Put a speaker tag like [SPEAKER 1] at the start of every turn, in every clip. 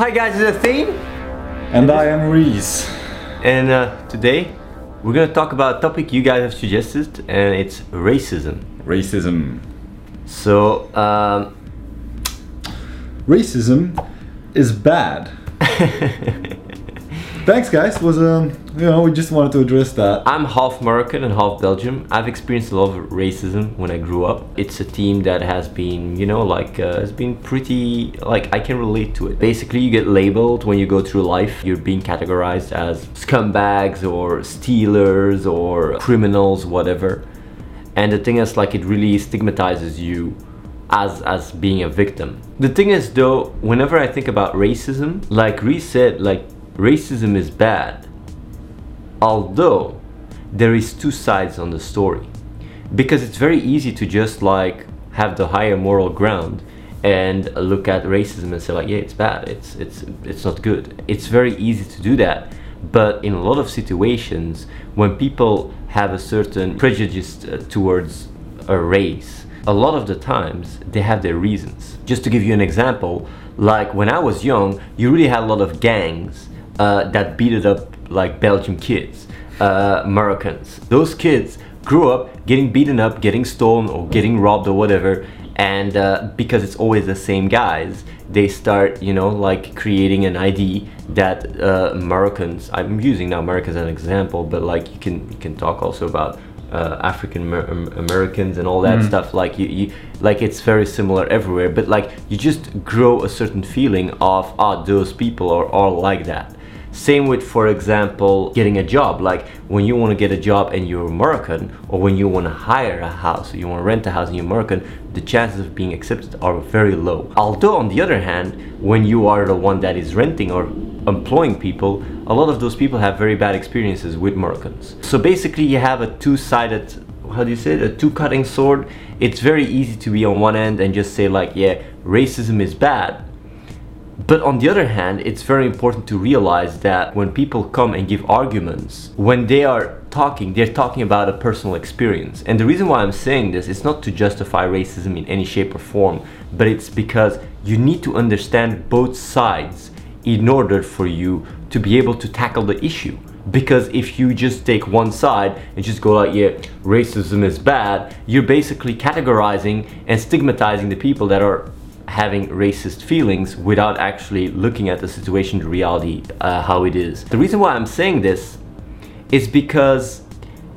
[SPEAKER 1] Hi guys, it's Athene,
[SPEAKER 2] And I am Reese.
[SPEAKER 1] and uh, today we're gonna talk about a topic you guys have suggested, and it's racism.
[SPEAKER 2] Racism.
[SPEAKER 1] So, um,
[SPEAKER 2] Racism is bad. Thanks, guys. Was um, you know, we just wanted to address that.
[SPEAKER 1] I'm half Moroccan and half Belgium. I've experienced a lot of racism when I grew up. It's a team that has been, you know, like uh, has been pretty like I can relate to it. Basically, you get labeled when you go through life. You're being categorized as scumbags or stealers or criminals, whatever. And the thing is, like, it really stigmatizes you as as being a victim. The thing is, though, whenever I think about racism, like Reese said, like racism is bad although there is two sides on the story. Because it's very easy to just like have the higher moral ground and look at racism and say like yeah it's bad it's it's it's not good. It's very easy to do that but in a lot of situations when people have a certain prejudice uh, towards a race a lot of the times they have their reasons. Just to give you an example like when i was young you really had a lot of gangs uh, that beat it up like Belgian kids, uh, Moroccans. Those kids grew up getting beaten up, getting stolen, or getting robbed, or whatever. And uh, because it's always the same guys, they start, you know, like creating an ID that uh, Moroccans. I'm using now America as an example, but like you can you can talk also about uh, African Americans and all that stuff. Like you, you, like it's very similar everywhere. But like you just grow a certain feeling of ah, those people are all like that. Same with, for example, getting a job. Like when you want to get a job and you're Moroccan, or when you want to hire a house, or you want to rent a house and you're Moroccan, the chances of being accepted are very low. Although, on the other hand, when you are the one that is renting or employing people, a lot of those people have very bad experiences with Moroccans. So basically, you have a two-sided how do you say it? a two-cutting sword. It's very easy to be on one end and just say like, yeah, racism is bad, but on the other hand, it's very important to realize that when people come and give arguments, when they are talking, they're talking about a personal experience. And the reason why I'm saying this is not to justify racism in any shape or form, but it's because you need to understand both sides in order for you to be able to tackle the issue. Because if you just take one side and just go like, yeah, racism is bad, you're basically categorizing and stigmatizing the people that are having racist feelings without actually looking at the situation, the reality, uh, how it is. The reason why I'm saying this is because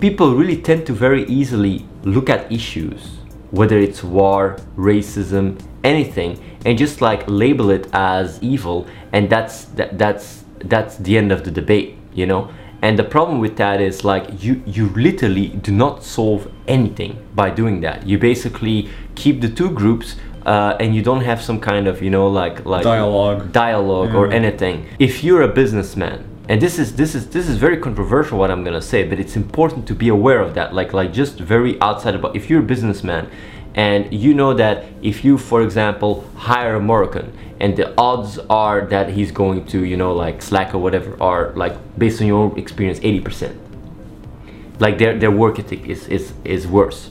[SPEAKER 1] people really tend to very easily look at issues, whether it's war, racism, anything, and just like label it as evil, and that's that, that's that's the end of the debate, you know. And the problem with that is like you you literally do not solve anything by doing that. You basically keep the two groups uh, and you don't have some kind of you know like like
[SPEAKER 2] Dialogue.
[SPEAKER 1] dialogue or anything. If you're a businessman and this is this is this is very controversial what i'm gonna say but it's important to be aware of that like like just very outside about if you're a businessman and you know that if you for example hire a moroccan and the odds are that he's going to you know like slack or whatever are like based on your experience 80% like their, their work ethic is, is is worse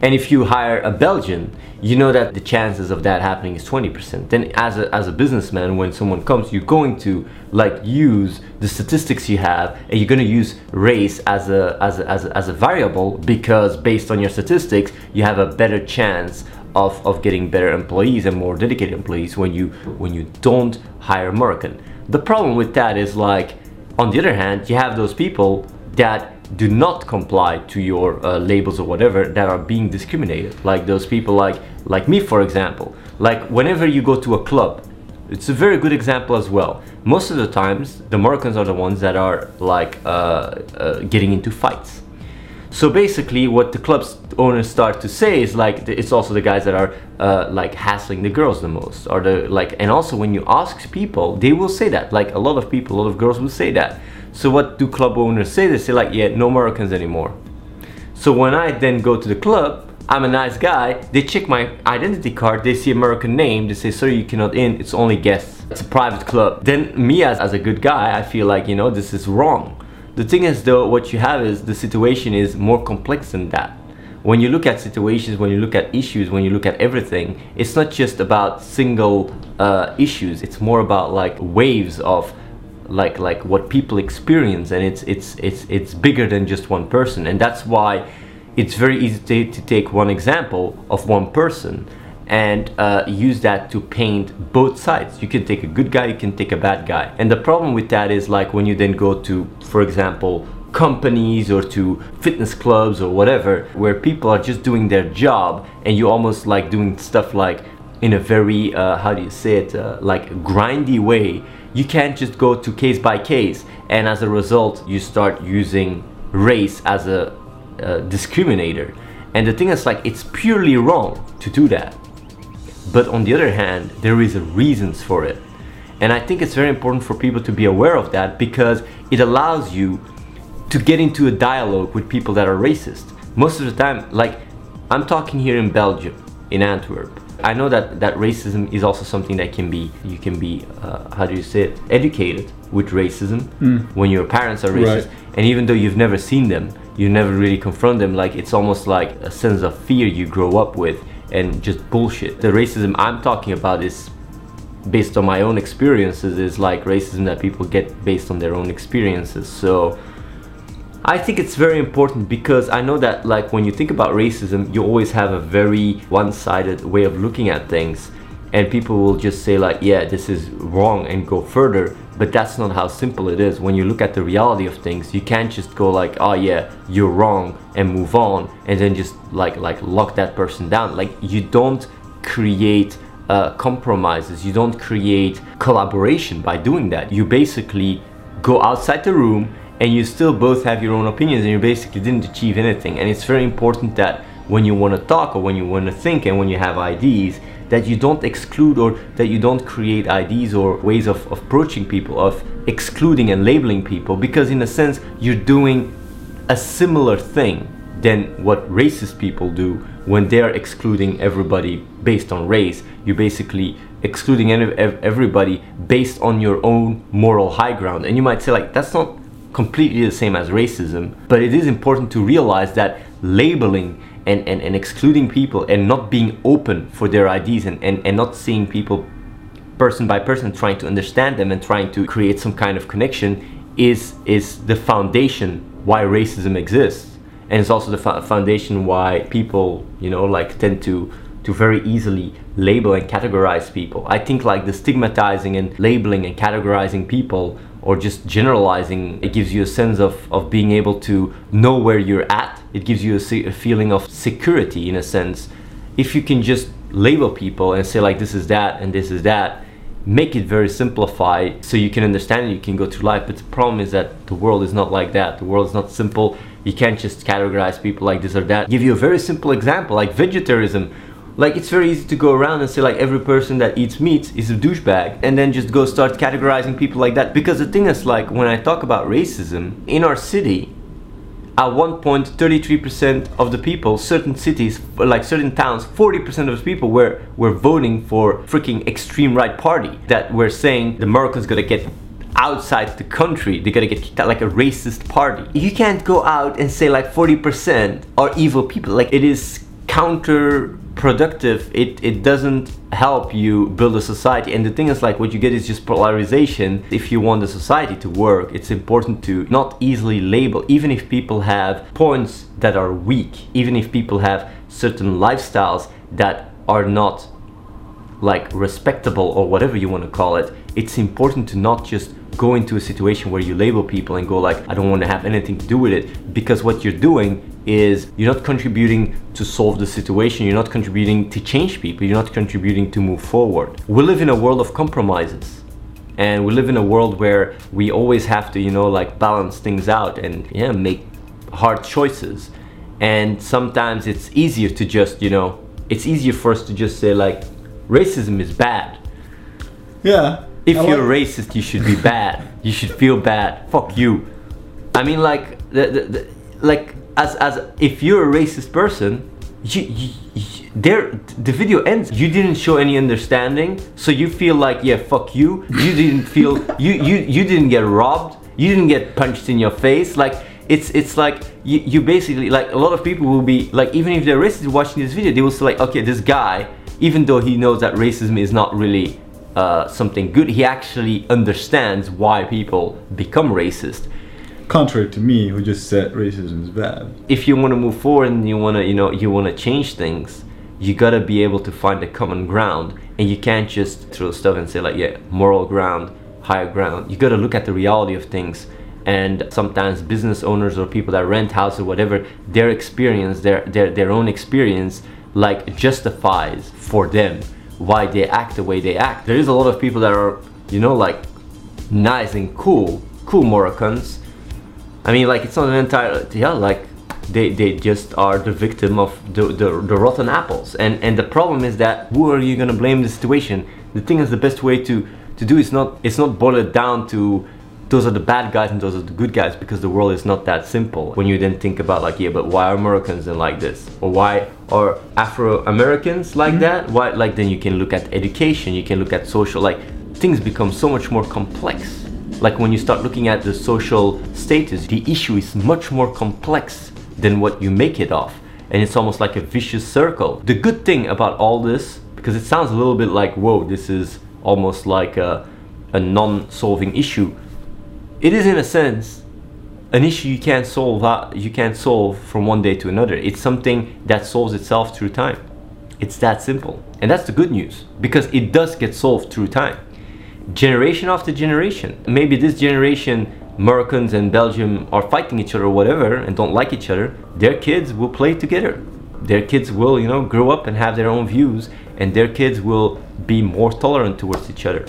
[SPEAKER 1] and if you hire a Belgian, you know that the chances of that happening is 20%. Then as a, as a businessman, when someone comes, you're going to like use the statistics you have and you're going to use race as a, as a, as a, as a variable because based on your statistics, you have a better chance of, of getting better employees and more dedicated employees when you, when you don't hire a Moroccan. The problem with that is like, on the other hand, you have those people that do not comply to your uh, labels or whatever that are being discriminated like those people like like me for example like whenever you go to a club it's a very good example as well most of the times the Moroccans are the ones that are like uh, uh, getting into fights so basically, what the club's owners start to say is like it's also the guys that are uh, like hassling the girls the most, or the like. And also, when you ask people, they will say that. Like a lot of people, a lot of girls will say that. So what do club owners say? They say like, yeah, no Moroccans anymore. So when I then go to the club, I'm a nice guy. They check my identity card. They see a Moroccan name. They say, sorry, you cannot in. It's only guests. It's a private club. Then me as, as a good guy, I feel like, you know, this is wrong. The thing is though, what you have is the situation is more complex than that. when you look at situations, when you look at issues, when you look at everything, it's not just about single uh, issues. It's more about like waves of like like what people experience, and it's it's it's it's bigger than just one person, and that's why it's very easy to, to take one example of one person and uh, use that to paint both sides. You can take a good guy, you can take a bad guy. And the problem with that is like when you then go to, for example, companies or to fitness clubs or whatever, where people are just doing their job and you almost like doing stuff like in a very, uh, how do you say it, uh, like grindy way. You can't just go to case by case, and as a result, you start using race as a, a discriminator. And the thing is, like, it's purely wrong to do that. But on the other hand, there is reasons for it. And I think it's very important for people to be aware of that because it allows you to get into a dialogue with people that are racist. Most of the time, like I'm talking here in Belgium, in Antwerp. I know that that racism is also something that can be you can be uh, how do you say it educated with racism when your parents are racist,
[SPEAKER 2] Right.
[SPEAKER 1] and even though you've never seen them, you never really confront them. Like it's almost like a sense of fear you grow up with, and just bullshit. The racism I'm talking about is based on my own experiences is like racism that people get based on their own experiences so i think it's very important because i know that like when you think about racism you always have a very one-sided way of looking at things. And people will just say like yeah this is wrong and go further. But that's not how simple it is. When you look at the reality of things you can't just go like oh yeah you're wrong and move on and then just like like lock that person down. Like you don't create uh, compromises. You don't create collaboration by doing that. You basically go outside the room and you still both have your own opinions and you basically didn't achieve anything and it's very important that when you want to talk or when you want to think and when you have ideas that you don't exclude or that you don't create ideas or ways of, of approaching people of excluding and labeling people because in a sense you're doing a similar thing than what racist people do when they're excluding everybody based on race. You're basically excluding everybody based on your own moral high ground. And you might say, like, that's not completely the same as racism, but it is important to realize that labeling and, and, and excluding people and not being open for their ideas and, and, and not seeing people person by person trying to understand them and trying to create some kind of connection is is the foundation why racism exists. And it's also the fo- foundation why people you know like tend to to very easily label and categorize people. I think like the stigmatizing and labeling and categorizing people or just generalizing it gives you a sense of of being able to know where you're at. It gives you a, se- a feeling of security in a sense. If you can just label people and say like this is that and this is that make it very simplified so you can understand it you can go through life. But the problem is that the world is not like that. The world is not simple. You can't just categorize people like this or that. Give you a very simple example like vegetarianism like it's very easy to go around and say like every person that eats meat is a douchebag and then just go start categorizing people like that. Because the thing is like when i talk about racism in our city at one point 33% of the people certain cities like certain towns 40% of the people were were voting for freaking extreme right party that were saying the Moroccans gonna get outside the country they gotta get kicked out like a racist party. You can't go out and say like 40% are evil people. Like it is counterproductive it it doesn't help you build a society. And the thing is like what you get is just polarization. If you want the society to work it's important to not easily label even if people have points that are weak even if people have certain lifestyles that are not like respectable or whatever you want to call it it's important to not just go into a situation where you label people and go like i don't want to have anything to do with it because what you're doing is you're not contributing to solve the situation you're not contributing to change people you're not contributing to move forward. We live in a world of compromises and we live in a world where we always have to you know like balance things out and yeah make hard choices. And sometimes it's easier to just you know it's easier for us to just say like racism is bad.
[SPEAKER 2] Yeah.
[SPEAKER 1] If
[SPEAKER 2] I
[SPEAKER 1] you're
[SPEAKER 2] like-
[SPEAKER 1] racist you should be bad. You should feel bad. Fuck you. I mean like the, the, the like as as if you're a racist person you, you, you there the video ends. You didn't show any understanding so you feel like yeah fuck you. You didn't feel you you you didn't get robbed. You didn't get punched in your face. Like it's it's like you, you basically like a lot of people will be like even if they're racist watching this video they will say like okay this guy even though he knows that racism is not really uh, something good. He actually understands why people become racist.
[SPEAKER 2] Contrary to me, who just said racism is bad.
[SPEAKER 1] if you want to move forward and you want to you know you want to change things you got to be able to find a common ground. And you can't just throw stuff and say like yeah moral ground higher ground. You got to look at the reality of things. And sometimes business owners or people that rent houses or whatever their experience their their, their own experience like justifies for them why they act the way they act there is a lot of people that are you know like nice and cool cool Moroccans I mean, like it's not an entire yeah, like they they just are the victim of the, the the rotten apples. And and the problem is that who are you gonna blame the situation? The thing is, the best way to to do is not it's not boil it down to those are the bad guys and those are the good guys because the world is not that simple. When you then think about like yeah, but why are Americans then like this or why are Afro Americans like mm-hmm. that? Why like then you can look at education, you can look at social like things become so much more complex like when you start looking at the social status, the issue is much more complex than what you make it of. And it's almost like a vicious circle. The good thing about all this, because it sounds a little bit like, whoa, this is almost like a, a non solving issue. It is, in a sense, an issue you can't solve that you can't solve from one day to another. It's something that solves itself through time. It's that simple. And that's the good news because it does get solved through time generation after generation. Maybe this generation, Moroccans and Belgium are fighting each other or whatever and don't like each other. Their kids will play together. Their kids will, you know, grow up and have their own views, and their kids will be more tolerant towards each other.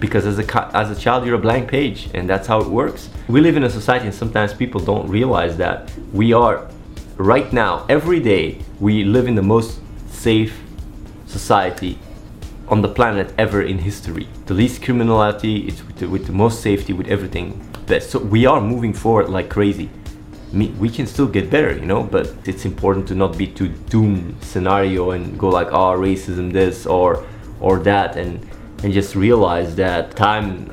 [SPEAKER 1] Because as a as a child, you're a blank page, and that's how it works. We live in a society, and sometimes people don't realize that we are right now, every day, we live in the most safe society on the planet ever in history. The least criminality, it's with the, with the most safety, with everything. Best. So we are moving forward like crazy. We can still get better, you know, but it's important to not be too doom scenario and go like, oh, racism this or or that, and and just realize that time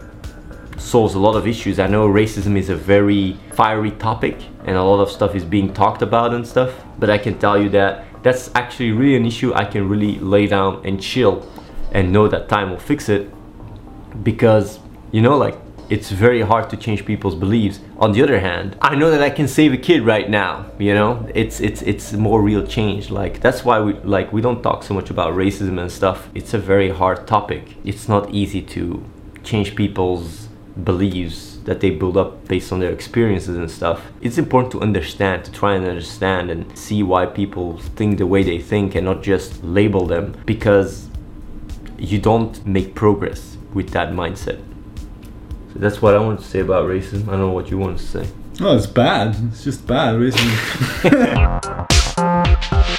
[SPEAKER 1] solves a lot of issues. I know racism is a very fiery topic and a lot of stuff is being talked about and stuff, but I can tell you that that's actually really an issue I can really lay down and chill and know that time will fix it because you know like it's very hard to change people's beliefs. On the other hand i know that i can save a kid right now you know? It's it's it's more real change. Like that's why we like we don't talk so much about racism and stuff. It's a very hard topic. It's not easy to change people's beliefs that they build up based on their experiences and stuff. It's important to understand to try and understand and see why people think the way they think and not just label them because you don't make progress with that mindset. So that's what I want to say about racism. I don't know what you want to say.
[SPEAKER 2] Oh, it's bad. It's just bad. Racism.